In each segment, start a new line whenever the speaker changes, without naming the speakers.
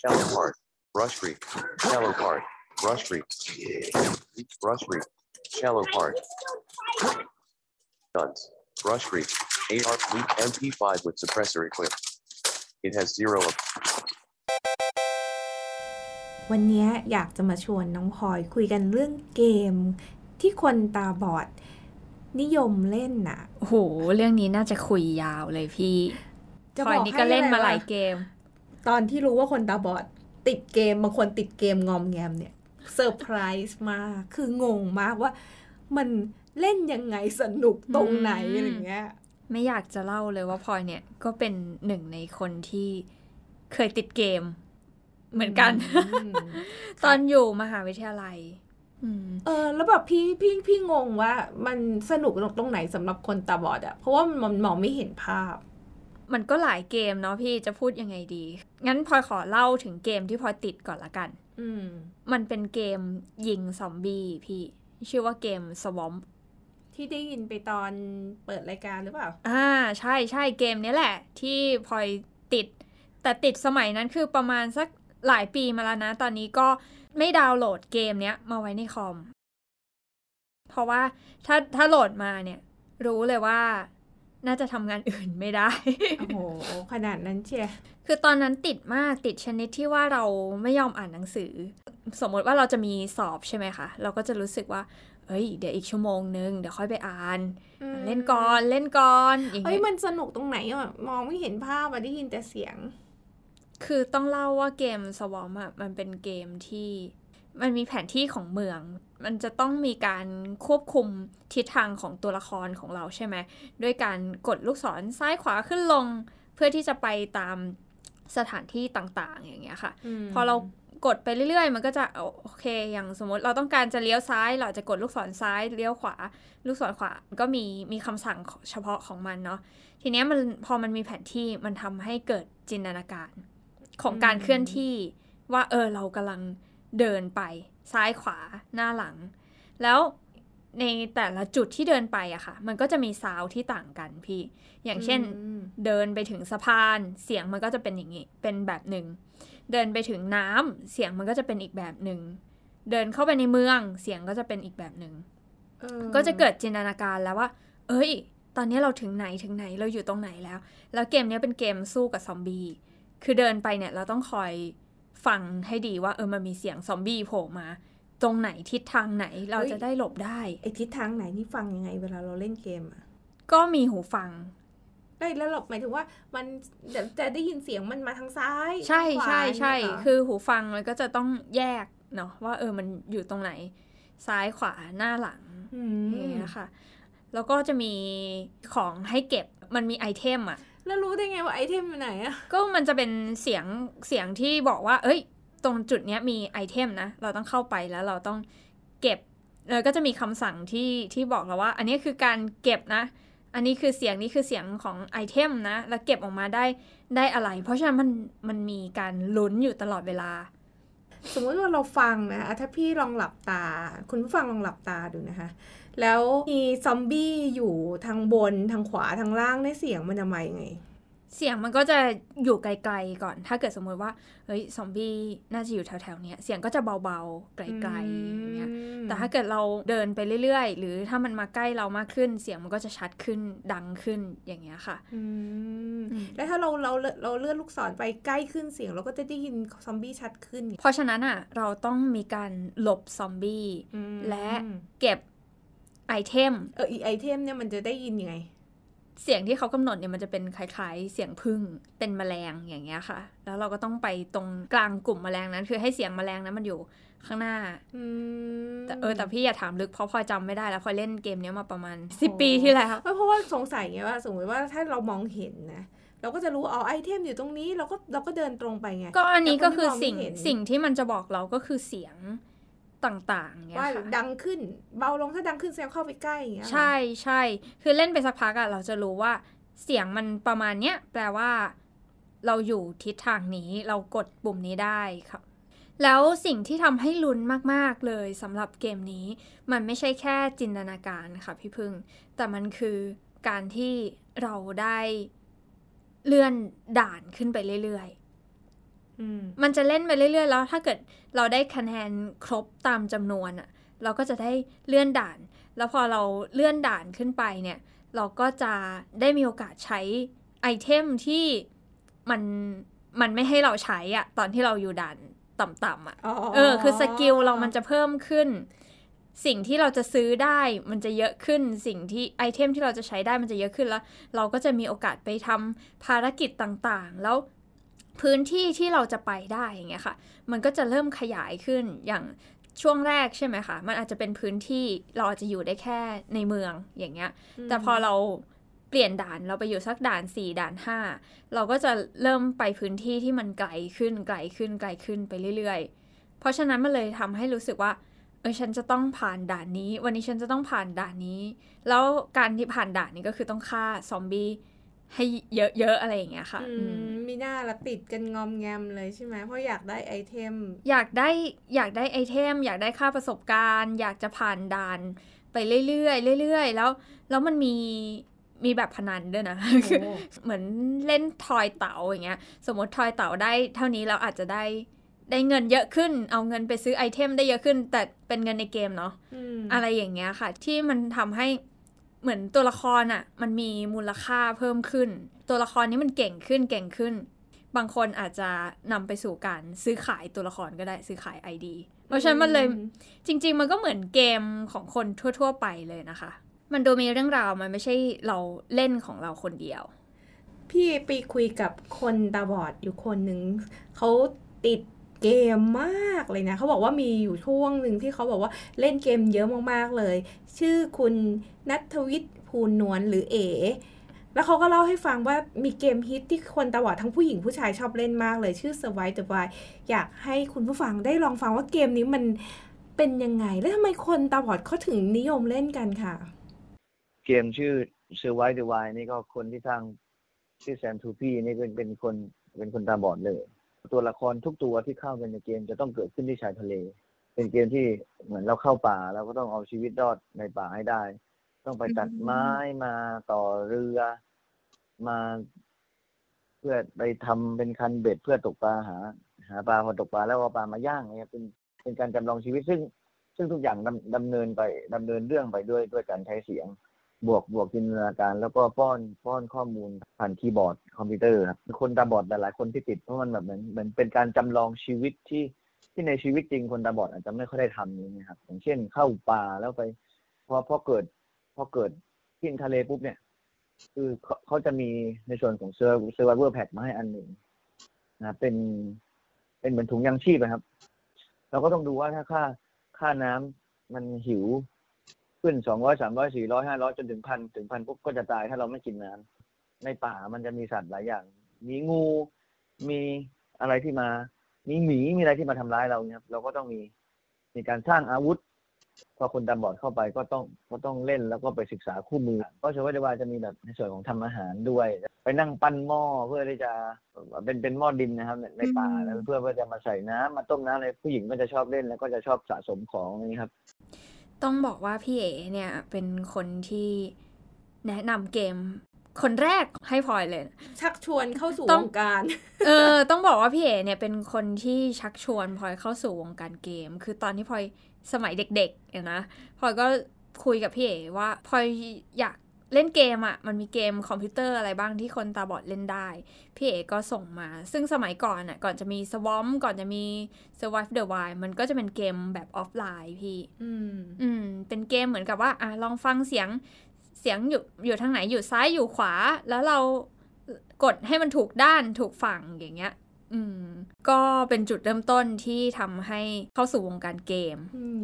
Shallow part. Brush Creek. Shallow part. Brush Creek. Brush Creek. Shallow part. Guns. Brush Creek. AR Weak MP5 with suppressor equipped. It has zero of
วันนี้อยากจะมาชวนน้องพลอยคุยกันเรื่องเกมที่คนตาบอดนิยมเล่นน่ะ
โอ้โห เรื่องนี้น่าจะคุยยาวเลยพี่
จะ
พลอยนี่ก็
ให้
เล่นมาะห
ไร
ลายวะเกม
ตอนที่รู้ว่าคนตาบอดติดเกมบางคนติดเกมงอมแงมเนี่ยเซอร์ไพรส์มากคืองงมากว่ามันเล่นยังไงสนุกตรงไหน
อืม
อะไรอย่างเงี้ย
ไม่อยากจะเล่าเลยว่าพลอยเนี่ยก็เป็นหนึ่งในคนที่เคยติดเกม เหมือนกัน
อืม
ตอนอยู่มหาวิทยาลัยอืม
เออ แล้วแบบพี่พี่พี่งงว่า มันสนุกตรงไหนสำหรับคนตาบอดอะเพราะว่ามันมองไม่เห็นภาพ
มันก็หลายเกมเนาะพี่จะพูดยังไงดี งั้นพลอยขอเล่าถึงเกมที่พลอยติดก่อนละกัน
อืม
มันเป็นเกมยิงซอมบี้พี่ ชื่อว่าเกม Swamp
ที่ได้ยินไปตอนเปิดรายการหรือเปล่า
อ่า ใช่ใช่เกมนี้แหละ ที่พลอยติด แต่ติดสมัยนั้นคือประมาณสักหลายปีมาแล้วนะ ตอนนี้ก็ไม่ดาวน์โหลดเกมเนี้ยมาไว้ในคอม เพราะว่าถ้าถ้าโหลดมาเนี่ย รู้เลยว่า น่าจะทำงานอื่นไม่ได้
โอ้โห ขนาดนั้นเชีย
คือตอนนั้นติดมากติดชนิดที่ว่าเราไม่ยอมอ่านหนังสือ สมมติว่าเราจะมีสอบใช่ไหมคะ เราก็จะรู้สึกว่า เอ้ย เดี๋ยวอีกชั่วโมงนึง เดี๋ยวค่อยไปอ่าน เล่นก่อนเล่นก่อนอย่าง
เอ้ย
เงี้ย
มันสนุกตรงไหนอะมองไม่เห็นภาพอะได้ยินแต่เสียง
คือต้องเล่าว่าเกมสวอมอะมันเป็นเกมที่มันมีแผนที่ของเมือง มันจะต้องมีการควบคุมทิศทางของตัวละครของเราใช่ไหมด้วยการกดลูกศรซ้ายขวาขึ้นลง เพื่อที่จะไปตามสถานที่ต่างๆ อย่างเงี้ยค่ะพอเรากดไปเรื่อยๆ มันก็จะเอาโอเค อย่างสมมติเราต้องการจะเลี้ยวซ้าย เราจะกดลูกศรซ้ายเลี้ยวขวา ลูกศรขวาก็มีมีคำสั่งเฉพาะของมันเนาะทีเนี้ยมันพอมันมีแผนที่มันทำให้เกิดจินตนาการของการเคลื่อนที่ว่าเออเรากำลังเดินไป ซ้ายขวาหน้าหลัง แล้วในแต่ละจุดที่เดินไปอะค่ะ มันก็จะมีซาวด์ที่ต่างกันพี่ อย่างเช่น
อืม
เดินไปถึงสะพานเสียงมันก็จะเป็นอย่างนี้ เป็นแบบหนึ่ง เดินไปถึงน้ำเสียงมันก็จะเป็นอีกแบบหนึ่ง เดินเข้าไปในเมือง เสียงก็จะเป็นอีกแบบหนึ่ง
เออ
ก็จะเกิดจินตนาการแล้วว่า เอ้ย ตอนนี้เราถึงไหนถึงไหนเราอยู่ตรงไหนแล้ว แล้วเกมเนี้ยเป็นเกมสู้กับซอมบี้ คือเดินไปเนี่ยเราต้องคอย ฟังให้ดีว่าเออมันมีเสียงซอมบี้โผล่มา ตรงไหนทิศทางไหนเราจะได้หลบได้
ไอทิศทางไหนนี่ฟังยังไง เวลาเราเล่นเกมอะ
ก็มีหูฟัง
ได้แล้วหรอกหมายถึงว่ามันเดี๋ยวจะได้ยินเสียงมันมาทางซ้าย
ใช่
ทางขวา
ใช่ใช่
ย่างเงี้ยเหร
คือหูฟังมันก็จะต้องแยกเนาะว่าเออมันอยู่ตรงไหนซ้ายขวาหน้าหลัง
ม
อย่างเงี้ยค่ะแล้วก็จะมีของให้เก็บมันมี item อะ
แล้วรู้ได้ไงว่า item อยู่ไหนอะ
ก็มันจะเป็นเสียงเสียงที่บอกว่า เอ้ย ตรงจุดเนี้ยมี item นะ เราต้องเข้าไปแล้วเราต้องเก็บแล้วก็จะมีคำสั่งที่ที่บอกเราว่า อันนี้คือการเก็บนะ อันนี้คือเสียงนี้คือเสียงของ item นะ แล้วเก็บออกมาได้ได้อะไร เพราะฉะนั้นมันมันมีการลุ้นอยู่ตลอดเวลา
สมมติว่าเราฟังนะอะถ้าพี่ลองหลับตา คุณผู้ฟังลองหลับตาดูนะคะ แล้วมีซอมบี้อยู่ทางบนทางขวาทางล่างในเสียงมันจะมายังไง
เสียงมันก็จะอยู่ไกลๆก่อน ถ้าเกิดสมมติว่าเฮ้ยซอมบี้น่าจะอยู่แถวๆเนี้ยเสียงก็จะเบาๆไกลๆอย่างเงี้ยแต่ถ้าเกิดเราเดินไปเรื่อยๆ หรือถ้ามันมาใกล้เรามากขึ้น เสียงมันก็จะชัดขึ้นดังขึ้นอย่างเงี้ยค่ะ
อืม
อืม
แล้วถ้าเราเราเราเลื่อนลูกศรไปใกล้ขึ้นเสียงเราก็จะได้ยินซอมบี้ชัดขึ้น
เพราะฉะนั้นอะเราต้องมีการหลบซอมบี้
อืม
และเก็บ item เอ
ออี item เนี่ยมันจะได้ยินยังไง
เสียงที่เขากำหนดเนี่ยมันจะเป็นคล้ายๆ เสียงผึ้งเป็นแมลงอย่างเงี้ยค่ะ แล้วเราก็ต้องไปตรงกลางกลุ่มแมลงนั้น คือให้เสียงแมลงนั้นมันอยู่ข้างหน้า
อืม
แต่เออแต่พี่อย่าถามลึกเพราะพลอยจำไม่ได้แล้วพลอยเล่นเกมเนี้ยมาประมาณ10ปีที่แล้ว
ไม่เพราะว่าสงสัยไงว่าสมมติว่าถ้าเรามองเห็นนะเราก็จะรู้อ๋อไอเทมอยู่ตรงนี้เราก็เราก็เดินตรงไปไง
ก็อันนี้ก็คือ
แต่นที่
สิ่ง
มไม่เห็น
สิ่งที่มันจะบอกเราก็คือเสียง ต่างๆเนี่ย
ว่า
ค่ะ
ดังขึ้นเบาลงถ้าดังขึ้นแซมเข้าไปใกล้อย่างเงี้ยเหรอ
ใช่ใช่คือเล่นไปสักพักอะเราจะรู้ว่าเสียงมันประมาณเนี้ยแปลว่า เราอยู่ทิศทางนี้เรากดปุ่มนี้ได้ครับแล้วสิ่งที่ทำให้ลุ้นมาก ๆ เลยสำหรับเกมนี้ มันไม่ใช่แค่จินตนาการค่ะพี่พึ่ง แต่มันคือการที่เราได้เลื่อนด่านขึ้นไปเรื่อยๆ
อื ม
มันจะเล่นไปเรื่อยๆ แล้วถ้าเกิดเราได้คะแนนครบตามจำนวนอะเราก็จะได้เลื่อนด่าน แล้วพอเราเลื่อนด่านขึ้นไปเนี่ย เราก็จะได้มีโอกาสใช้ไอเทมที่มันมันไม่ให้เราใช้อะตอนที่เราอยู่ด่านต่ำๆอะ
อ๋อ
เออ คือสกิลเรามันจะเพิ่มขึ้น สิ่งที่เราจะซื้อได้มันจะเยอะขึ้น สิ่งที่ไอเทมที่เราจะใช้ได้มันจะเยอะขึ้นแล้ว เราก็จะมีโอกาสไปทำภารกิจต่างๆ แล้ว พื้นที่ที่เราจะไปได้อย่างเงี้ยค่ะ มันก็จะเริ่มขยายขึ้นอย่างช่วงแรกใช่ไหมคะ มันอาจจะเป็นพื้นที่เราอาจจะอยู่ได้แค่ในเมืองอย่างเงี้ย แต่พอเราเปลี่ยนด่านเราไปอยู่สักด่านสี่ด่านห้าเราก็จะเริ่มไปพื้นที่ที่มันไกลขึ้นไกลขึ้นไกลขึ้นไปเรื่อยๆ เพราะฉะนั้นมันเลยทำให้รู้สึกว่าเออฉันจะต้องผ่านด่านนี้ วันนี้ฉันจะต้องผ่านด่านนี้ แล้วการที่ผ่านด่านนี้ก็คือต้องฆ่าซอมบี้ ให้เยอะๆอะไรอย่างเงี้ยค่ะ
อื
อืม
มมีหน้าละติดกันงอมแงมเลยใช่ไหมเพราะอยากได้ไอเทม
อยากได้อยากได้ไอเทม อยากได้ค่าประสบการณ์ อยากจะผ่านด่านไปเรื่อยๆเรื่อยๆแล้วแล้วมันมีมีแบบพนันด้วยนะคือ
โอ้
เหมือนเล่นทอยเต๋าอย่างเงี้ย สมมติทอยเต๋าได้เท่านี้เราอาจจะได้ได้เงินเยอะขึ้น เอาเงินไปซื้อไอเทมได้เยอะขึ้น แต่เป็นเงินในเกมเนาะ
อืม
อะไรอย่างเงี้ยค่ะ ที่มันทำให้ เหมือนตัวละครอะ่ะ มันมีมูลค่าเพิ่มขึ้น ตัวละครนี้มันเก่งขึ้นเก่งขึ้น บางคนอาจจะนำไปสู่การซื้อขายตัวละครก็ได้ซื้อขาย ID เพราะฉะนั้นมันเลย
อืม
จริง ๆ มันก็เหมือนเกมของคนทั่ว ๆ ไปเลยนะคะ มันดูมีเรื่องราวมันไม่ใช่เราเล่นของเราคนเดียว
พี่ไปคุยกับคนตาบอดอยู่คนหนึ่งเขาติด เกมมากเลยนะเขาบอกว่ามีอยู่ช่วงหนึ่งที่เขาบอกว่าเล่นเกมเยอะมากๆเลย ชื่อคุณนัทวิทย์ภูนนวลหรือเอแล้วเขาก็เล่าให้ฟังว่ามีเกมฮิตที่คนตาบอดทั้งผู้หญิงผู้ชายชอบเล่นมากเลย ชื่อ Survive the Wild อยากให้คุณผู้ฟังได้ลองฟังว่าเกมนี้มันเป็นยังไง และทำไมคนตาบอดเขาถึงนิยมเล่นกันค่ะ
เกมชื่อ Survive the Wild นี่ก็คนที่สร้างชื่อแซมทูพีนี่เป็นเป็นคนเป็นคนตาบอดเลย ตัวละครทุกตัวที่เข้าไปในเกมจะต้องเกิดขึ้นที่ชายทะเล เป็นเกมที่เหมือนเราเข้าป่าเราก็ต้องเอาชีวิตรอดในป่าให้ได้ ต้องไปตัดไม้มาต่อเรือมา เพื่อไปทำเป็นคันเบ็ดเพื่อตกปลาหา หาปลาพอตกปลาแล้วเอาปลามาย่างเนี่ยเป็นเป็นการจำลองชีวิตซึ่ง ซึ่งทุกอย่างดำดำเนินไปดำเนินเรื่องไปด้วยด้วยการใช้เสียง บวกบวกจินตนาการ แล้วก็ป้อนป้อนข้อมูลผ่านคีย์บอร์ดคอมพิวเตอร์ครับคนตาบอดหลายๆคนที่ติดเพราะมันแบบเหมือนเหมือนเป็นการจำลองชีวิตที่ที่ในชีวิตจริงคนตาบอดอาจจะไม่ค่อยได้ทำเนี่ยนะครับอย่างเช่นเข้าป่าแล้วไปพอพอเกิดพอเกิดที่ทะเลปุ๊บเนี่ย คือเขาเขาจะมีในส่วนของเซอร์เซอร์เวอร์แพ็คมาให้อันหนึ่งนะเป็นเป็นเหมือนถุงยังชีพนะครับ เราก็ต้องดูว่าถ้าค่าค่าน้ำมันหิว ขึ้นสองร้อยสามร้อยสี่ร้อยห้าร้อยจนถึงพันถึงพันปุ๊บก็จะตายถ้าเราไม่กินน้ำในป่ามันจะมีสัตว์หลายอย่าง มีงูมีอะไรที่มา มีหมีมีอะไรที่มาทำร้ายเราเนี่ยครับเราก็ต้องมีมีการสร้างอาวุธ พอคนตาบอดเข้าไปก็ต้องก็ต้องเล่นแล้วก็ไปศึกษาคู่มือ ก็เชื่อว่าจะว่าจะมีแบบในส่วนของทำอาหารด้วย ไปนั่งปั้นหม้อเพื่อที่จะเป็นเป็นหม้อดินนะครับ ในในป่าแล้วเพื่อว่าจะมาใส่น้ำมาต้มน้ำอะไรผู้หญิงก็จะชอบเล่นแล้วก็จะชอบสะสมของอย่างนี้ครับ
ต้องบอกว่าพี่เอ๋เนี่ยเป็นคนที่แนะนำเกม คนแรกให้พลอยเลย
ชักชวนเข้าสู่
ต้
ว
อง
งการ
เออ ต้องบอกว่าพี่เอ๋เนี่ยเป็นคนที่ชักชวนพลอยเข้าสู่วงการเกม คือตอนที่พลอยสมัยเด็กๆเนี่ยนะพลอยก็คุยกับพี่เอ๋ว่าพลอยอยาก เล่นเกมอะ่ะ มันมีเกมคอมพิวเตอร์อะไรบ้างที่คนตาบอดเล่นได้ พี่เอ๋ก็ส่งมา ซึ่งสมัยก่อนอะ่ะ ก่อนจะมี Swamp ก่อนจะมี Survive the Wild มันก็จะเป็นเกมแบบออฟไลน์พี่
อืม
อืม เป็นเกมเหมือนกับว่าอะลองฟังเสียง เสียงอยู่อยู่ทางไหนอยู่ซ้ายอยู่ขวา แล้วเรากดให้มันถูกด้านถูกฝั่งอย่างเงี้ย อืม ก็เป็นจุดเริ่มต้นที่ทำให้เข้าสู่วงการเกม
อืม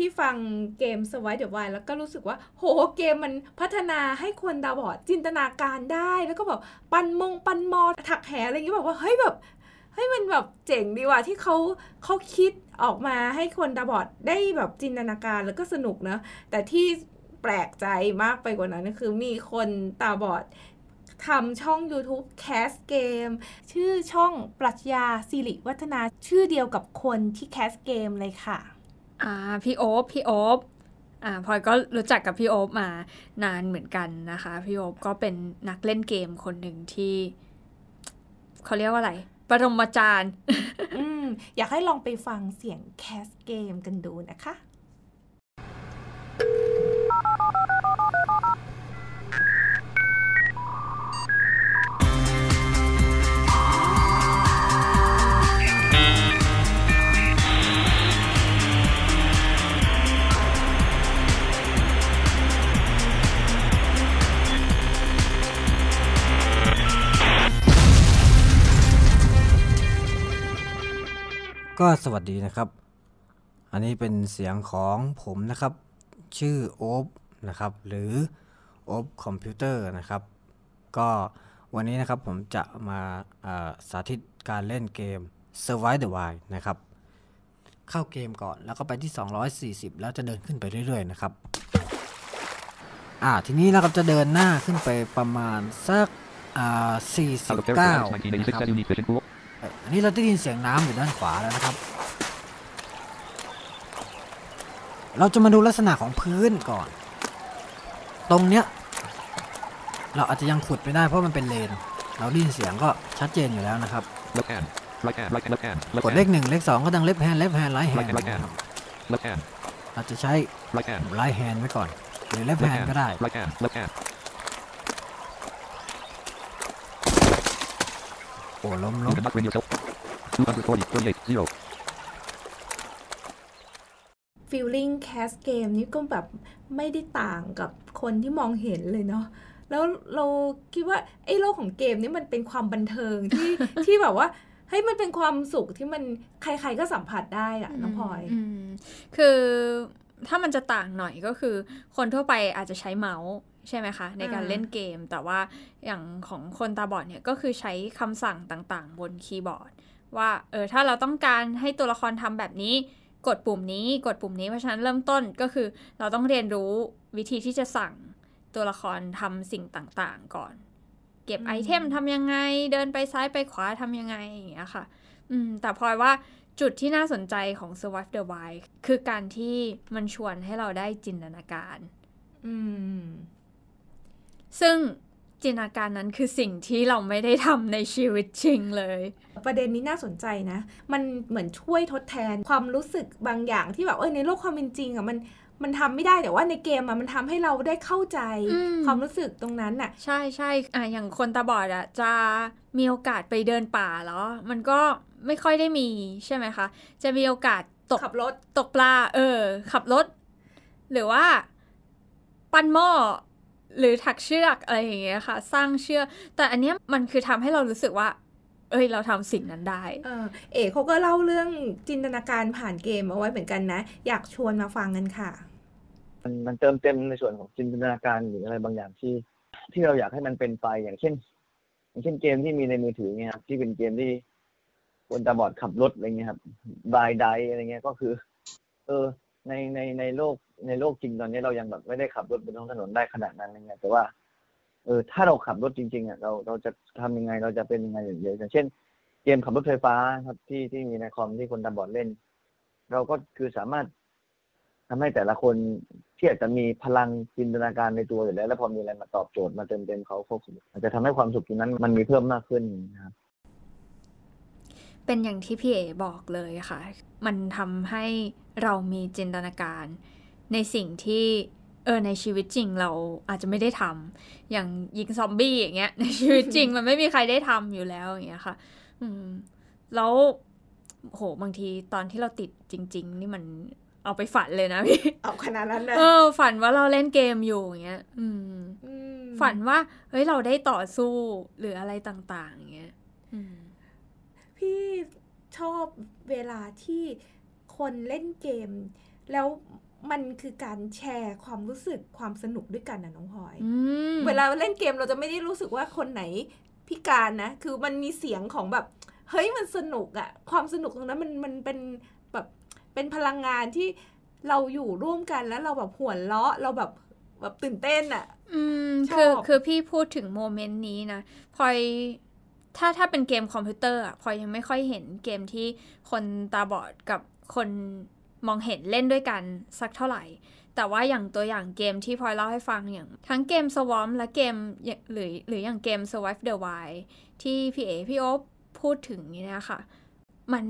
พี่ฟังเกม Survive the Wild แล้วก็รู้สึกว่า โหเกมมันพัฒนาให้คนตาบอดจินตนาการได้แล้วก็แบบปันมงปันมอถักแหอะไรอย่างเงี้ยแบบว่าเฮ้ยแบบเฮ้ยมันแบบเจ๋งดีว่ะที่เขาเขาคิดออกมาให้คนตาบอดได้แบบจินตนาการแล้วก็สนุกเนะแต่ที่แปลกใจมากไปกว่านั้นก็คือมีคนตาบอดทำช่อง YouTube Cast Game ชื่อช่องปรัชญาสิริวัฒนาชื่อเดียวกับคนที่ Cast Game เลยค่ะ
อ่าพี่โอ๊บพี่โอ๊บอ่าพลอยก็รู้จักกับพี่โอ๊บมานานเหมือนกันนะคะ พี่โอ๊บก็เป็นนักเล่นเกมคนหนึ่งที่เขาเรียกว่าอะไรปรมาจารย์
อืมอยากให้ลองไปฟังเสียงแคสเกมกันดูนะคะ
ก็สวัสดีนะครับ อันนี้เป็นเสียงของผมนะครับ ชื่อโอ๊บนะครับ หรือโอ๊บคอมพิวเตอร์นะครับ ก็วันนี้นะครับผมจะมาาสาธิตการเล่นเกม Survive the Wild นะครับ เข้าเกมก่อนแล้วก็ไปที่ 240 แล้วจะเดินขึ้นไปเรื่อยๆนะครับ อ่าทีนี้เราก็จะเดินหน้าขึ้นไปประมาณสักอ่า49นะครับ
said unique vision pool.
เอ่ออันนี้เราได้ยินเสียงน้ำอยู่ด้านขวาแล้วนะครับ เราจะมาดูลักษณะของพื้นก่อน ตรงเนี้ย เราอาจจะยังขุดไม่ได้เพราะมันเป็นเลน เราได้ยินเสียงก็ชัดเจนอยู่แล้วนะครับ
Left hand. Right hand. Right hand. Left hand. Left
กด
hand.
เลขหนึ่งเลขสองก็ดังเล็บแฮนเล็บแฮนไลท์แฮน
Right hand. Right hand. Left hand.
เราจะใช้
Right hand.
ไลท์แฮนไว้ก่อน หรือเล็บ
Left
แฮน
hand.
ก็ได้
Right hand. Left hand.
โอ้ล้ม
You
ล้ม
cannot bring yourself. 240. 38. 0.
Feeling Cast Game นี่ก็แบบไม่ได้ต่างกับคนที่มองเห็นเลยเนาะแล้วเราคิดว่าไอ้โลกของเกมนี่มันเป็นความบันเทิงที่ ที่แบบว่าเฮ้ยมันเป็นความสุขที่มันใครๆก็สัมผัสได้อะน้องพลอย
มคือ ถ้ามันจะต่างหน่อยก็คือ คนทั่วไปอาจจะใช้เมาส์ใช่ไหมคะ ในการ
อ่า
เล่นเกม แต่ว่าอย่างของคนตาบอดเนี่ยก็คือใช้คำสั่งต่างๆ บนคีย์บอร์ด ว่าเออถ้าเราต้องการให้ตัวละครทำแบบนี้ กดปุ่มนี้ กดปุ่มนี้เพราะฉะนั้นเริ่มต้นก็คือเราต้องเรียนรู้วิธีที่จะสั่งตัวละครทำสิ่งต่างๆก่อน เก็บ
อืม
ไอเทมทำยังไง เดินไปซ้ายไปขวาทำยังไงอย่างเงี้ยค่ะ อืมแต่พลอยว่า จุดที่น่าสนใจของ Survive the Wild คือการที่มันชวนให้เราได้จินตนาการ
อืม
ซึ่งจินตนาการนั้นคือสิ่งที่เราไม่ได้ทำในชีวิตจริงเลย
ประเด็นนี้น่าสนใจนะ มันเหมือนช่วยทดแทนความรู้สึกบางอย่างที่แบบเออในโลกความเป็นจริงอะมันมันทำไม่ได้แต่ว่าในเกมอะมันทำให้เราได้เข้าใจ
อืม
ความรู้สึกตรงนั้นน่ะ
ใช่ใช่อะอย่างคนตาบอดอะจะมีโอกาสไปเดินป่าเหรอ มันก็ ไม่ค่อยได้มีใช่ไหมคะ จะมีโอกาสตก
ขับรถ
ตกปลา เออ ขับรถ หรือว่า ปั้นหม้อหรือถักเชือกอะไรอย่างเงี้ยค่ะ สร้างเชือก แต่อันเนี้ยมันคือทำให้เรารู้สึกว่า เอ้ย เราทำสิ่งนั้นได้
เออเอ๋เขาก็เล่าเรื่องจินตนาการผ่านเกมเอาไว้เหมือนกันนะ อยากชวนมาฟังกันค่ะ
มันมันเติมเต็มในส่วนของจินตนาการหรืออะไรบางอย่างที่ ที่เราอยากให้มันเป็นไปอย่างเช่น อย่างเช่นเกมที่มีในมือถือเนี่ยครับที่เป็นเกมที่ คนตาบอดขับรถอะไรเงี้ยครับบายไดอะไรเงี้ยก็คือ เออ ในในในโลกในโลกจริงตอนนี้เรายังแบบไม่ได้ขับรถบนท้องถนนได้ขนาดนั้นอะไรเงี้ยแต่ว่า เออ ถ้าเราขับรถจริง ๆอะเราเราจะทำยังไงเราจะเป็นยังไงอย่างเงี้ยอย่างเช่น เกมขับรถไฟฟ้าครับที่ที่มีในคอมที่คนตาบอดเล่น เราก็คือสามารถทำให้แต่ละคนที่อาจจะมีพลังจินตนาการในตัวอยู่แล้ว แล้วพอมีอะไรมาตอบโจทย์มาเติมเต็มเขาเขาอาจจะทำให้ความสุขตรงนั้นมันมีเพิ่มมากขึ้นนะครับ
เป็นอย่างที่พี่เอบอกเลยค่ะ มันทำให้เรามีจินตนาการ ในสิ่งที่เออในชีวิตจริงเราอาจจะไม่ได้ทำอย่างยิงซอมบี้อย่างเงี้ยในชีวิตจริงมันไม่มีใครได้ทำอยู่แล้วอย่างเงี้ยค่ะ อืมแล้วโหบางทีตอนที่เราติดจริง ๆ นี่มันเอาไปฝันเลยนะพี่
เอาขนาดนั้นเลย
เออ ฝันว่าเราเล่นเกมอยู่อย่างเงี้ย อืม
ม
ฝันว่า เฮ้ย เราได้ต่อสู้หรืออะไรต่าง ๆ อย่างเงี้ย อืม
พี่ชอบเวลาที่คนเล่นเกม แล้วมันคือการแชร์ความรู้สึกความสนุกด้วยกันนะน้องพลอย
อืม
เวลาเล่นเกมเราจะไม่ได้รู้สึกว่าคนไหนพิการนะ คือมันมีเสียงของแบบ เฮ้ยมันสนุกอะความสนุกตรงนั้นมันมันเป็นแบบเป็นพลังงานที่เราอยู่ร่วมกันแล้วเราแบบหัวเราะเราแบบแบบตื่นเต้นอะอื
อืม
ชอบ
คือคือพี่พูดถึงโมเมนต์นี้นะพลอย ถ้าถ้าเป็นเกมคอมพิวเตอร์อะพลอยยังไม่ค่อยเห็นเกมที่คนตาบอดกับคนมองเห็นเล่นด้วยกันสักเท่าไหร่ แต่ว่าอย่างตัวอย่างเกมที่พลอยเล่าให้ฟังอย่าง ทั้งเกม Swarm และเกมหรือหรืออย่างเกม Survive the Wild ที่พี่เอพี่โอ๊บพูดถึงนี่นะคะมัน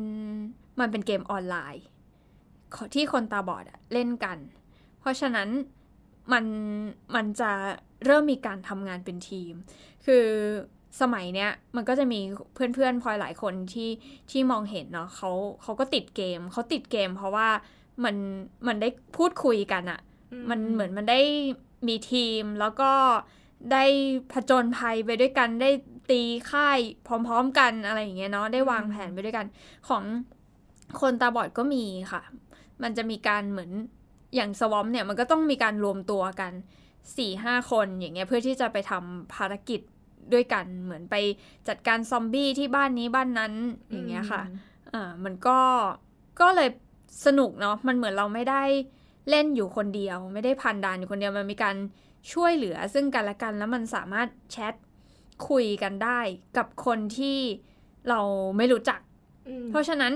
มันเป็นเกมออนไลน์ ที่คนตาบอดอะเล่นกัน เพราะฉะนั้นมันมันจะเริ่มมีการทำงานเป็นทีม คือ สมัยเนี้ยมันก็จะมีเพื่อนๆพลอยหลายคนที่ที่มองเห็นเนาะเขาเขาก็ติดเกมเขาติดเกม เพราะว่ามันมันได้พูดคุยกันอะมันเหมือนมันได้มีทีมแล้วก็ได้ผจญภัยไปด้วยกันได้ตีค่ายพร้อมๆกันอะไรอย่างเงี้ยเนาะได้วางแผนไปด้วยกัน ของคนตาบอดก็มีค่ะ มันจะมีการเหมือนอย่างสวอมเนี่ยมันก็ต้องมีการรวมตัวกันสี่ห้าคนอย่างเงี้ยเพื่อที่จะไปทำภารกิจ ด้วยกันเหมือนไปจัดการซอมบี้ที่บ้านนี้บ้านนั้นอย่างเงี้ยค่ะอ่ามันก็ก็เลยสนุกเนาะมันเหมือนเราไม่ได้เล่นอยู่คนเดียว ไม่ได้พันดานอยู่คนเดียวมันมีการช่วยเหลือซึ่งกันและกันแล้วมันสามารถแชทคุยกันได้กับคนที่เราไม่รู้จัก
อืม
เพราะฉะนั้น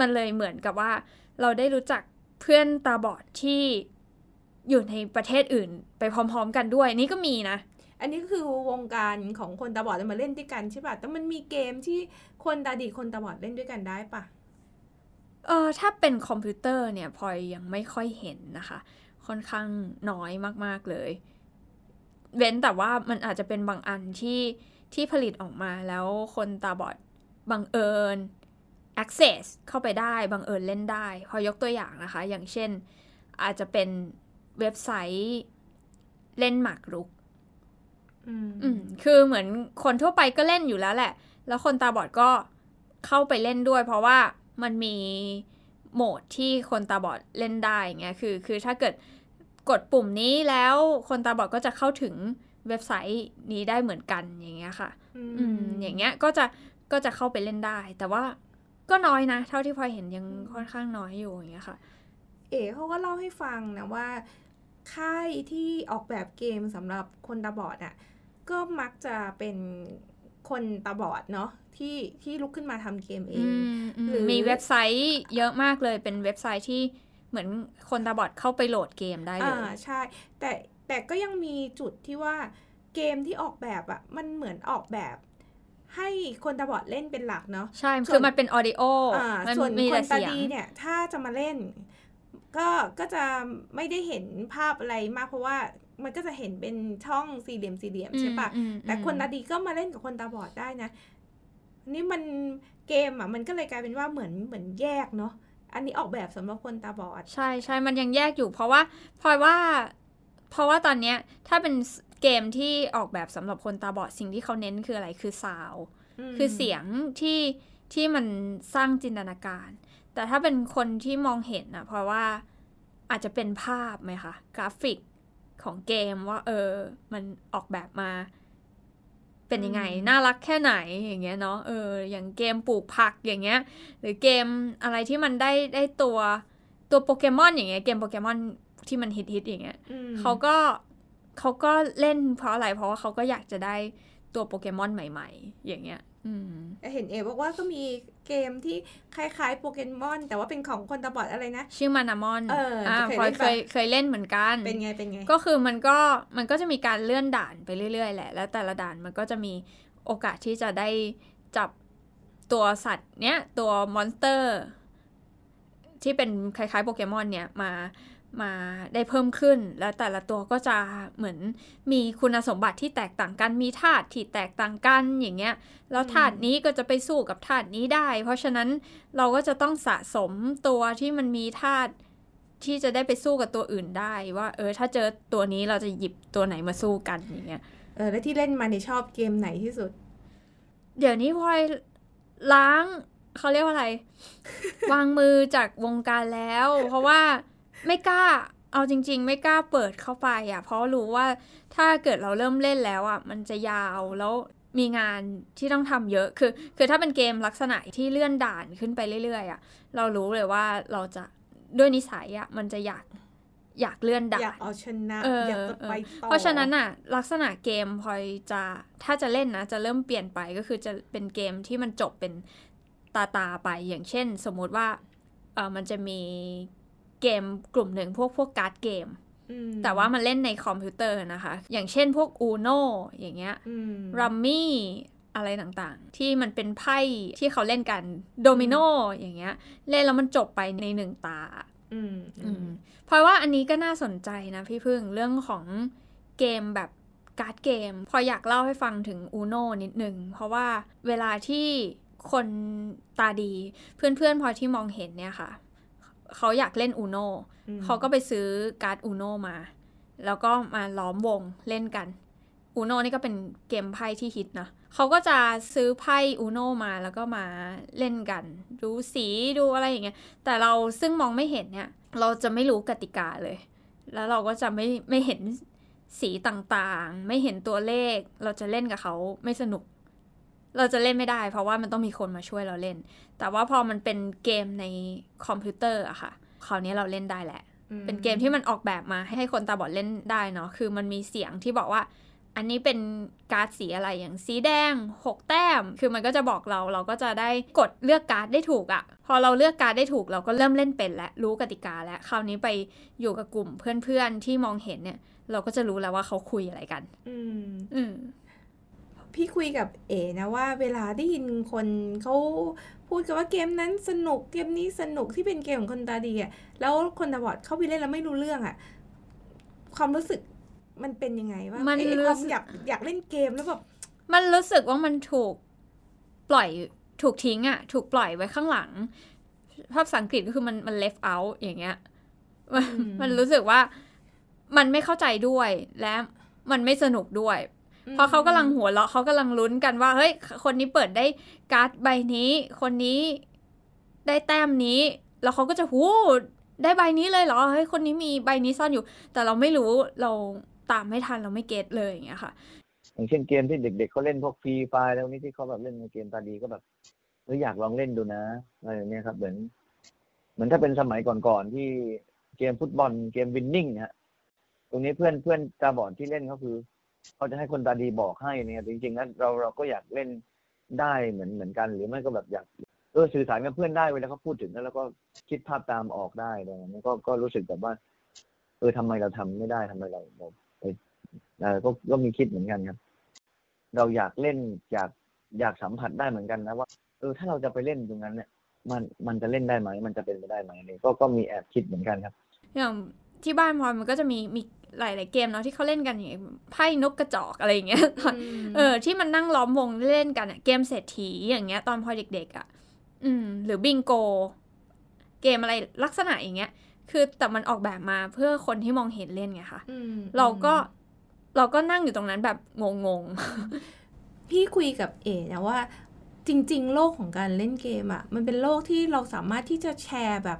มันเลยเหมือนกับว่า เราได้รู้จักเพื่อนตาบอดที่อยู่ในประเทศอื่น ไปพร้อม ๆ กันด้วย นี่ก็มีนะ
อันนี้ก็คือวงการของคนตาบอดจะมาเล่นด้วยกันใช่ป่ะ แต่มันมีเกมที่คนตาดีคนตาบอดเล่นด้วยกันได้ป่ะ
เออถ้าเป็นคอมพิวเตอร์เนี่ยพลอยยังไม่ค่อยเห็นนะคะ ค่อนข้างน้อยมากๆเลย เว้นแต่ว่ามันอาจจะเป็นบางอันที่ที่ผลิตออกมาแล้วคนตาบอดบังเอิญ access เข้าไปได้บังเอิญเล่นได้ พอยกตัวอย่างนะคะ อย่างเช่นอาจจะเป็นเว็บไซต์เล่นหมากรุก
อืม
อืมคือเหมือนคนทั่วไปก็เล่นอยู่แล้วแหละ แล้วคนตาบอดก็เข้าไปเล่นด้วย เพราะว่ามันมีโหมดที่คนตาบอดเล่นได้อย่างเงี้ยคือ คือถ้าเกิดกดปุ่มนี้แล้วคนตาบอดก็จะเข้าถึงเว็บไซต์นี้ได้เหมือนกันอย่างเงี้ยค่ะ อืมอย่างเงี้ยก็จะก็จะเข้าไปเล่นได้ แต่ว่าก็น้อยนะ เท่าที่พลอยเห็นยังค่อนข้างน้อยอยู่อย่างเงี้ยค่ะ
เอ๋เขาก็เล่าให้ฟังนะว่า ค่ายที่ออกแบบเกมสำหรับคนตาบอดอะ ก็มักจะเป็นคนตาบอดเนาะที่ที่ลุกขึ้นมาทำเกมเอ
อื
ง
มอืม
หรือ
มีเว็บไซต์เยอะมากเลยเป็นเว็บไซต์ที่เหมือนคนตาบอดเข้าไปโหลดเกมได้เล
อ่ายใช่ แต่แต่ก็ยังมีจุดที่ว่าเกมที่ออกแบบอะมันเหมือนออกแบบ ให้คนตาบอดเล่นเป็นหลักเนาะ
ใช่
ส่วน
คือมันเป็นออดิโอ
อ่า
มัน
ส่วน
มี
ค
แต่
นตา
เสียง
ดีเนี่ยถ้าจะมาเล่น ก็ก็จะไม่ได้เห็นภาพอะไรมากเพราะว่า มันก็จะเห็นเป็นช่องสี่เหลี่ยมสี่เหลี่ยมใช่ปะ
อืม
แต่คน
อืม
ตาดีก็มาเล่นกับคนตาบอดได้นะ นี่มันเกมอะ มันก็เลยกลายเป็นว่าเหมือนเหมือนแยกเนาะอันนี้ออกแบบสำหรับคนตาบอด
ใช่ใช่มันยังแยกอยู่ เพราะว่าพลอยว่า เพราะว่าตอนเนี้ย ถ้าเป็นเกมที่ออกแบบสำหรับคนตาบอดสิ่งที่เขาเน้นคืออะไรคือซาว
ม
คือเสียงที่ที่มันสร้างจินตนาการ แต่ถ้าเป็นคนที่มองเห็นนะเพราะว่าอาจจะเป็นภาพไหมคะกราฟิก ของเกมว่า เออ มันออกแบบมา เป็นยังไง น่ารักแค่ไหนอย่างเงี้ยเนาะเออ อย่างเกมปลูกผักอย่างเงี้ย หรือเกมอะไรที่มันได้ได้ตัวตัวโปเกมอนอย่างเงี้ยเกมโปเกมอนที่มันฮิตฮิตๆอย่างเงี้ย
อืม
เขาก็เขาก็เล่นเพราะอะไรเพราะว่าเขาก็อยากจะได้ตัวโปเกมอนใหม่ ๆ อย่างเงี้ยอืม
เห็นเอบอกว่าก็มีเกมที่คล้ายๆโปเกมอน แต่ว่าเป็นของคนตาบอดอะไรนะ
ชื่อมานามอน
เออจะเคย
พลอย
เล่น
เคย
ปะ
เคยเล่นเหมือนกัน
เป็นไง เป็นไง
ก็คือมันก็มันก็จะมีการเลื่อนด่านไปเรื่อยๆ แหละ แล้วแต่ละด่านมันก็จะมีโอกาสที่จะได้จับตัวสัตว์เนี้ยตัวมอนสเตอร์ ที่เป็นคล้ายๆโปเกมอนเนี่ยมา มาได้เพิ่มขึ้น แล้วแต่ละตัวก็จะเหมือนมีคุณสมบัติที่แตกต่างกันมีธาตุที่แตกต่างกันอย่างเงี้ยแล้วธาตุนี้ก็จะไปสู้กับธาตุนี้ได้ เพราะฉะนั้นเราก็จะต้องสะสมตัวที่มันมีธาตุที่จะได้ไปสู้กับตัวอื่นได้ว่าเออถ้าเจอตัวนี้เราจะหยิบตัวไหนมาสู้กันอย่างเงี้ย
เออแล้วที่เล่นมาในยชอบเกมไหนที่สุด
เดี๋ยวนี้พลอยล้างเขาเรียกว่าอะไร วางมือจากวงการแล้ว เพราะว่า ไม่กล้า เอาจริง ๆ ไม่กล้าเปิดเข้าไปอะ เพราะรู้ว่าถ้าเกิดเราเริ่มเล่นแล้วอะ มันจะยาวแล้วมีงานที่ต้องทำเยอะ คือ คือถ้าเป็นเกมลักษณะที่เลื่อนด่านขึ้นไปเรื่อยๆอะ เรารู้เลยว่าเราจะด้วยนิสัยอะ มันจะอยากอยากเลื่อนด่า
อยานกเอาชนะ
เออ
อยากจะไปต่อ
เพราะฉะนั้นอะ ลักษณะเกมพลอยจะถ้าจะเล่นนะ จะเริ่มเปลี่ยนไปก็คือจะเป็นเกมที่มันจบเป็นตาตาๆไปอย่างเช่น สมมุติว่าเออมันจะมี เกมกลุ่มหนึ่งพวกพวกการ์ดเกม
อืม
แต่ว่ามันเล่นในคอมพิวเตอร์นะคะ อย่างเช่นพวก Uno อย่างเงี้ย
อืม
รัมมี่อะไรต่างๆ ที่มันเป็นไพ่ที่เขาเล่นกันโดมิโนอย่างเงี้ย เล่นแล้วมันจบไปในหนึ่งตา
อืม
อืมเพราะว่าอันนี้ก็น่าสนใจนะพี่พึ่งเรื่องของเกมแบบการ์ดเกม พลอยอยากเล่าให้ฟังถึง Uno นิดนึง เพราะว่าเวลาที่คนตาดีเพื่อนๆพอที่มองเห็นเนี่ยค่ะ เขาอยากเล่น Uno
อืม
เขาก็ไปซื้อการ์ด Uno มา แล้วก็มาล้อมวงเล่นกัน Uno นี่ก็เป็นเกมไพ่ที่ฮิตนะเขาก็จะซื้อไพ่ Uno มาแล้วก็มาเล่นกัน ดูสีดูอะไรอย่างเงี้ย แต่เราซึ่งมองไม่เห็นเนี่ย เราจะไม่รู้กติกาเลย แล้วเราก็จะไม่ไม่เห็นสีต่างๆ ไม่เห็นตัวเลข เราจะเล่นกับเขาไม่สนุก เราจะเล่นไม่ได้ เพราะว่ามันต้องมีคนมาช่วยเราเล่น แต่ว่าพอมันเป็นเกมในคอมพิวเตอร์อะค่ะ คราวนี้เราเล่นได้แหละ
อืม
เป็นเกมที่มันออกแบบมาให้คนตาบอดเล่นได้เนาะ คือมันมีเสียงที่บอกว่า อันนี้เป็นการ์ดสีอะไรอย่างสีแดง 6 แต้ม คือมันก็จะบอกเรา เราก็จะได้กดเลือกการ์ดได้ถูกอะ่ะพอเราเลือกการ์ดได้ถูกเราก็เริ่มเล่นเป็นแล้วรู้กติกาแล้ว คราวนี้ไปอยู่กับกลุ่มเพื่อนๆที่มองเห็นเนี่ย เราก็จะรู้แล้วว่าเขาคุยอะไรกัน
อืม
อืม
พี่คุยกับเอนะว่าเวลาได้ยินคนเขาพูดกันว่าเกมนั้นสนุกเกมนี้สนุกที่เป็นเกมของคนตาดีอะแล้วคนตาบอดเข้าไปเล่นแล้วไม่รู้เรื่องอะความรู้สึกมันเป็นยังไงว่าง
มัน
ไอ้ไอ้
รู้
ความ
สึก
อยากอยากเล่นเกมแล้วแบบ
มันรู้สึกว่ามันถูกปล่อยถูกทิ้งอะ่ะ ถูกปล่อยไว้ข้างหลังภาพภาษาอังกฤษก็คือมันมัน left out อย่างเงี้ยมัน
อืม
มันรู้สึกว่ามันไม่เข้าใจด้วยและมันไม่สนุกด้วย เพราะเขากำลังหัวเราะเขากำลังลุ้นกันว่า เฮ้ย คนนี้เปิดได้การ์ดใบนี้ คนนี้ได้แต้มนี้ แล้วเขาก็จะหูได้ใบนี้เลยเหรอ เฮ้ย คนนี้มีใบนี้ซ่อนอยู่ แต่เราไม่รู้ เราตามไม่ทัน เราไม่เก็ตเลยอย่างเงี้ยค่ะ
อย่างเช่นเกมที่เด็กๆเขาเล่นพวกฟรีไฟแล้วนี้ที่เขาแบบเล่นในเกมตาดีก็แบบเอออยากลองเล่นดูนะ อะไรอย่างเงี้ยครับ เหมือน เหมือนถ้าเป็นสมัยก่อนๆที่เกมฟุตบอลเกมวินนิ่งฮะ ตรงนี้เพื่อนเพื่อนตาบอดที่เล่นเขาคือ เขาจะให้คนตาดีบอกให้เนี่ยจริงๆแล้วเราเราก็อยากเล่นได้เหมือนเหมือนกัน หรือไม่ก็แบบอยากเออสื่อสารกับเพื่อนได้เวลาเขาพูดถึงแล้วเราก็คิดภาพตามออกได้อะไรงเงี้ยก็ก็รู้สึกแบบว่า เออทำไมเราทำไม่ได้ทำไมเราเราเออเออก็ก็มีคิดเหมือนกันครับ เราอยากเล่นอยากอยากสัมผัสได้เหมือนกันนะว่าเออถ้าเราจะไปเล่นตรงนั้นเนี่ยมันมันจะเล่นได้ไหม มันจะเป็นไปได้ไหมเนี่ยก็ก็มีแอบคิดเหมือนกันครับ
อย่างที่บ้านพลอยมันก็จะมีมี หลาย ๆ เกมเนาะที่เขาเล่นกันอย่างไพ่นกกระจอกอะไรอย่างเงี้ยเออที่มันนั่งล้อมวงเล่นกันอะเกมเศรษฐีอย่างเงี้ย ตอนพลอยเด็ก ๆอะอืม หรือบิงโก เกมอะไรลักษณะอย่างเงี้ย คือแต่มันออกแบบมาเพื่อคนที่มองเห็นเล่นไงคะ
อืม
เราก็เราก็นั่งอยู่ตรงนั้นแบบงง
พี่คุยกับเอนะว่าจริง ๆ โลกของการเล่นเกมอะ่ะ มันเป็นโลกที่เราสามารถที่จะแชร์แบบ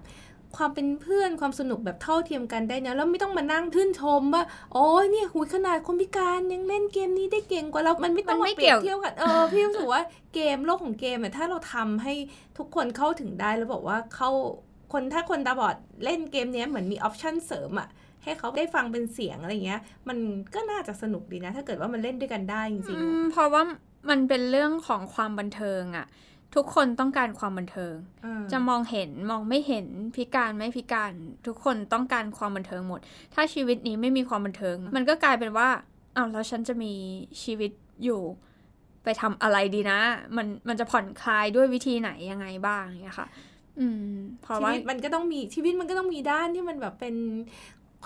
ความเป็นเพื่อนความสนุกแบบเท่าเทียมกันได้นะแล้วไม่ต้องมานั่งชื่นชมว่าโอ้ยเนี่ยหุยขนาดคนพิการยังเล่นเกมนี้ได้เก่งกว่าเรา มันไม่ต้อง
มัน
มา
ไม่
เปรียบ
เกี่ยว
เทียบกันเออพี่รู้สึกว่าเกมโลกของเกมอะถ้าเราทำให้ทุกคนเข้าถึงได้แล้วบอกว่าเข้าคนถ้าคนตาบอดเล่นเกมเนี้ยเหมือนมีออปชั่นเสริมอะให้เขาได้ฟังเป็นเสียงอะไรเงี้ย มันก็น่าจะสนุกดีนะ ถ้าเกิดว่ามันเล่นด้วยกันได้จ
ๆ
ริง
อืมเพราะว่ามันเป็นเรื่องของความบันเทิงอะ ทุกคนต้องการความบันเทิง
ๆอ่า
จะมองเห็นมองไม่เห็นพิการไม่พิการ ทุกคนต้องการความบันเทิงหมด ถ้าชีวิตนี้ไม่มีความบันเทิง มันก็กลายเป็นว่าอ้าวแล้วฉันจะมีชีวิตอยู่ ไปทำอะไรดีนะ มันมันจะผ่อนคลายด้วยวิธีไหนยังไงบ้างอย่างเงี้ยค่ะอืมเพราะ
ชี
ว่า
วิตมันก็ต้องมีชีวิตมันก็ต้องมีด้านที่มันแบบเป็น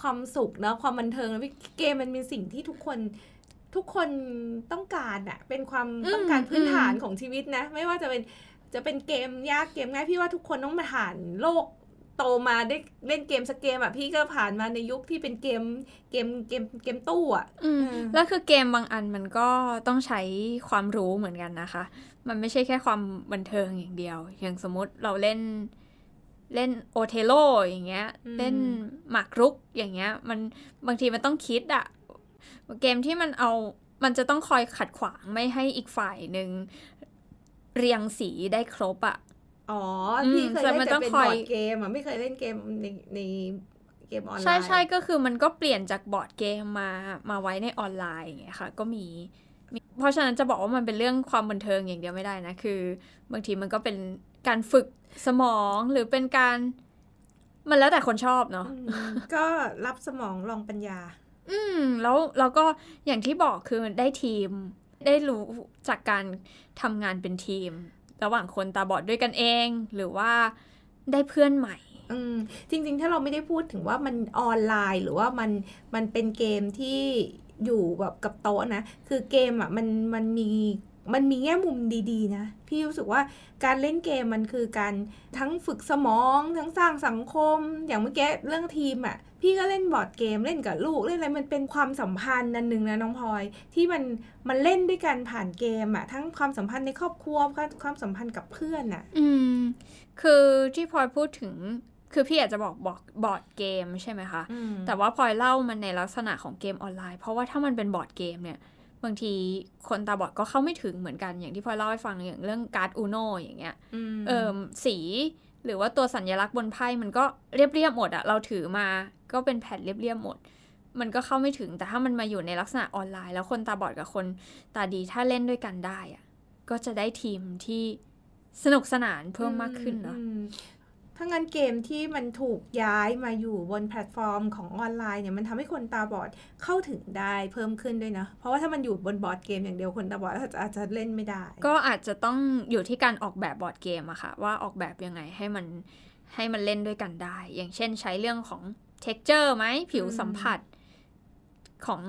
ความสุขเนอะความบันเทิงแล้วเกมมันเป็นสิ่งที่ทุกคน ทุกคนต้องการอะเป็นความ
อืม
ต้องการพื้นฐาน
อืม
ของชีวิตนะ ไม่ว่าจะเป็นจะเป็นเกมยากเกมง่ายพี่ว่าทุกคนต้องมาผ่านโลกโตมาได้เล่นเกมสักเกมอะพี่ก็ผ่านมาในยุคที่เป็นเกมเกมเกมเกมตู้อะ
อืม
เออ
แล้วคือเกมบางอันมันก็ต้องใช้ความรู้เหมือนกันนะคะ มันไม่ใช่แค่ความบันเทิงอย่างเดียว อย่างสมมติเราเล่นเล่นโอเทโลอย่างเงี้ย
อืม
เล่นหมากรุกอย่างเงี้ย มันบางทีมันต้องคิดอะ เกมที่มันเอามันจะต้องคอยขัดขวางไม่ให้อีกฝ่ายหนึ่งเรียงสีได้ครบอะ
อ๋อ
อืม
พี่เคย
แต่
เล่น
มัน
แต่
ต้อง
เป็น
คอบย
อร์ดเกมอะไม่เคยเล่นเกมในในเกมออนไลน์
ใช่ใช่ก็คือมันก็เปลี่ยนจากบอร์ดเกมมามาไว้ในออนไลน์อย่างเงี้ยค่ะ ก็มีมี เพราะฉะนั้นจะบอกว่ามันเป็นเรื่องความบันเทิงอย่างเดียวไม่ได้นะคือ บางทีมันก็เป็นการฝึกสมองหรือเป็นการ มันแล้วแต่คนชอบเนาะ
อืมก็รับสมองลองปัญญา
อืม แล้วเราก็อย่างที่บอกคือได้ทีม ได้รู้จากการทำงานเป็นทีม ระหว่างคนตาบอดด้วยกันเอง หรือว่าได้เพื่อนใหม่
อืมจริง ๆ ถ้าเราไม่ได้พูดถึงว่ามันออนไลน์ หรือว่ามันมันเป็นเกมที่อยู่แบบกับโต๊ะนะ คือเกมอะมันมันมี มันมีแง่มุมดีๆนะ พี่รู้สึกว่าการเล่นเกมมันคือการทั้งฝึกสมองทั้งสร้างสังคม อย่างเมื่อกี้เรื่องทีมอะ พี่ก็เล่นบอร์ดเกมเล่นกับลูกเล่นอะไรมันเป็นความสัมพันธ์นันหนึ่งนะน้องพลอย ที่มันมันเล่นด้วยกันผ่านเกมอะ ทั้งความสัมพันธ์ในครอบครัวความสัมพันธ์กับเพื่อนอะ
อืม คือที่พลอยพูดถึงคือพี่อยากจะบอกบอกบอร์ดเกมใช่ไหมคะ
อืม
แต่ว่าพลอยเล่ามันในลักษณะของเกมออนไลน์ เพราะว่าถ้ามันเป็นบอร์ดเกมเนี่ย บางทีคนตาบอดก็เข้าไม่ถึงเหมือนกันอย่างที่พลอยเล่าให้ฟังอย่างเรื่องการ์ดอูโนอย่างเงี้ยอื
ม
เออสีหรือว่าตัวสัญลักษณ์บนไพ่มันก็เรียบๆหมดอะเราถือมาก็เป็นแผ่นเรียบๆหมด มันก็เข้าไม่ถึงแต่ถ้ามันมาอยู่ในลักษณะออนไลน์ แล้วคนตาบอดกับคนตาดีถ้าเล่นด้วยกันได้อะก็จะได้ทีมที่สนุกสนานเพิ่มมากขึ้นเนาะ
อืม ถ้างั้นเกมที่มันถูกย้ายมาอยู่บนแพลตฟอร์มของออนไลน์เนี่ยมันทำให้คนตาบอดเข้าถึงได้เพิ่มขึ้นด้วยนะ เพราะว่าถ้ามันอยู่บนบอร์ดเกมอย่างเดียวคนตาบอดอาจจะอาจจะเล่นไม่ได้
ก็อาจจะต้องอยู่ที่การออกแบบบอร์ดเกมอะค่ะ ว่าออกแบบยังไงให้มันให้มันเล่นด้วยกันได้ อย่างเช่นใช้เรื่องของ texture ไหมผิวสัมผัสของ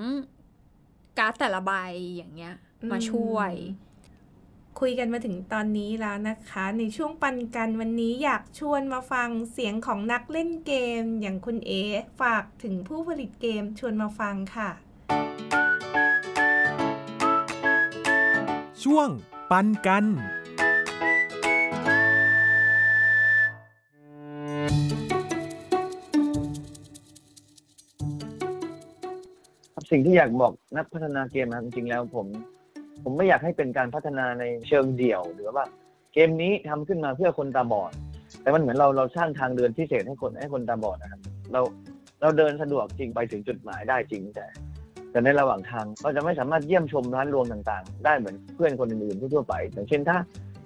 การ์ดแต่ละใบอย่างเงี้ยมาช่วย
คุยกันมาถึงตอนนี้แล้วนะคะ ในช่วงปันกันวันนี้อยากชวนมาฟังเสียงของนักเล่นเกม อย่างคุณเอฝากถึงผู้ผลิตเกมชวนมาฟังค่ะ
ช่วงปันกัน
สิ่งที่อยากบอกนักพัฒนาเกมนะครับจริงๆแล้วผม ผมไม่อยากให้เป็นการพัฒนาในเชิงเดี่ยว หรือว่าเกมนี้ทำขึ้นมาเพื่อคนตาบอด แต่มันเหมือนเราเราสร้างทางเดินพิเศษให้คนให้คนตาบอดนะครับ เราเราเดินสะดวกจริงไปถึงจุดหมายได้จริงแต่ แต่ในระหว่างทางเราจะไม่สามารถเยี่ยมชมร้านรวงต่างๆ ได้เหมือนเพื่อนคนอื่นๆทั่วไปอย่างเช่นถ้า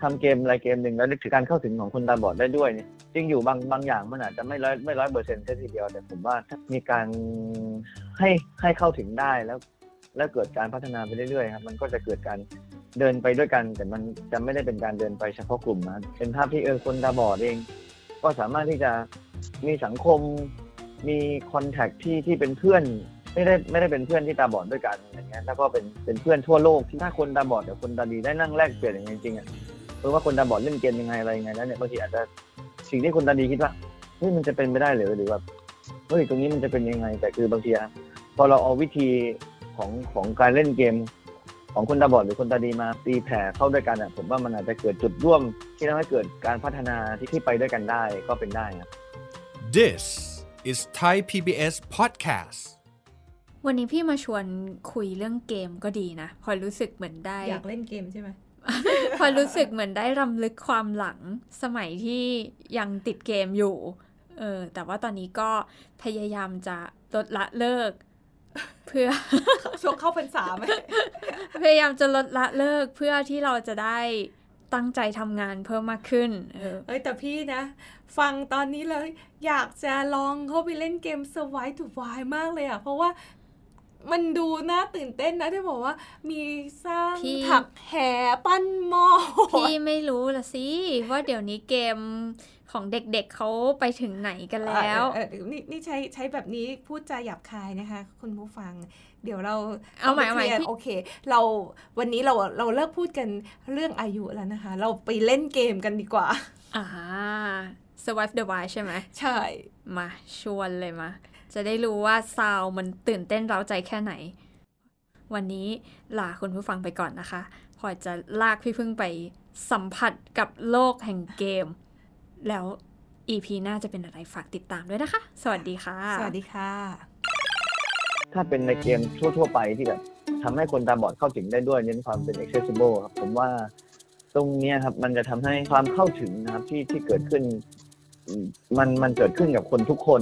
ทำเกมอะไรเกมหนึ่งแล้วนึกถึงการเข้าถึงของคนตาบอดได้ด้วยเนี่ยจริงอยู่บางบางอย่างมันอาจจะไม่ร้อยไม่ร้อยเปอร์เซ็นต์ทีเดียวแต่ผมว่าถ้ามีการให้ให้เข้าถึงได้แล้ว แล้วเกิดการพัฒนาไปเรื่อยๆครับมันก็จะเกิดการเดินไปด้วยกัน แต่มันจะไม่ได้เป็นการเดินไปเฉพาะกลุ่มนะเป็นภาพที่เออคนตาบอดเอง ก็สามารถที่จะมีสังคมมีคอนแทคที่ที่เป็นเพื่อนไม่ได้ไม่ได้เป็นเพื่อนที่ตาบอดด้วยกันอย่างเงี้ยแล้วก็เป็นเป็นเพื่อนทั่วโลกที่ถ้าคนตาบอดกับคนตาดีได้นั่งแลกเปลี่ยนอย่างจริงๆอะเพราะว่าคนตาบอดเล่นเกมยังไงอะไรยังไงแล้วเนี่ยบางทีอาจจะสิ่งที่คนตาดีคิดว่าเฮ้ยมันจะเป็นไม่ได้หรือหรือแบบเฮ้ยตรงนี้มันจะเป็นยังไง แต่คือบางทีอะพอเราเอาวิธี ของของการเล่นเกม ของคนตาบอดหรือคนตาดีมาตีแผ่เข้าด้วยกันอะผมว่ามันอาจจะเกิดจุดร่วม ที่ทำให้เกิดการพัฒนาที่ที่ไปด้วยกันได้ก็เป็นได้ครับ
This is Thai PBS podcast
วันนี้พี่มาชวนคุยเรื่องเกมก็ดีนะพลอยรู้สึกเหมือนได้
อยากเล่นเกมใช่ไหม
พลอยรู้สึกเหมือนได้รำลึกความหลังสมัยที่ยังติดเกมอยู่ เออ แต่ว่าตอนนี้ก็พยายามจะลดละเลิก เพื่อ
ช่วงเข้าพรรษาไหม
พยายามจะลดละเลิกเพื่อที่เราจะได้ตั้งใจทำงานเพิ่มมากขึ้นเออ
เอ้ยแต่พี่นะ ฟังตอนนี้เลย อยากจะลองเข้าไปเล่นเกม Survive to Why มากเลยอะเพราะว่ามันดูน่าตื่นเต้นนะที่บอกว่า มีสร้าง
พี่
ถักแหปั้นหม้อ
พี่ไม่รู้ละสิว่าเดี๋ยวนี้เกม ของเด็กๆเขาไปถึงไหนกันแล้ว
เออเออนี่นี่ใช้ใช้แบบนี้พูดจาหยาบคายนะคะ คุณผู้ฟัง เดี๋ยวเรา
เอาใหม่เอาใหม่
คลียร์
พี่
โอเค เราวันนี้เราเราเลิกพูดกันเรื่องอายุแล้วนะคะ เราไปเล่นเกมกันดีกว่า
อ่า survive the wild ใช่ไหม
ใช่
มาชวนเลยมา จะได้รู้ว่าซาวมันตื่นเต้นเร้าใจแค่ไหน วันนี้ลาคุณผู้ฟังไปก่อนนะคะพลอยจะลากพี่พึ่งไปสัมผัสกับโลกแห่งเกม แล้ว EP หน้าจะเป็นอะไรฝากติดตามด้วยนะคะ สวัสดีค่ะ
สวัสดีค่ะ
ถ้าเป็นในเกมทั่ว ๆ ไปที่แบบทำให้คนตาบอดเข้าถึงได้ด้วยเน้นความเป็น accessible ครับผมว่าตรงเนี้ยครับมันจะทำให้ความเข้าถึงนะครับที่ที่เกิดขึ้นอืมมันมันเกิดขึ้นกับคนทุกคน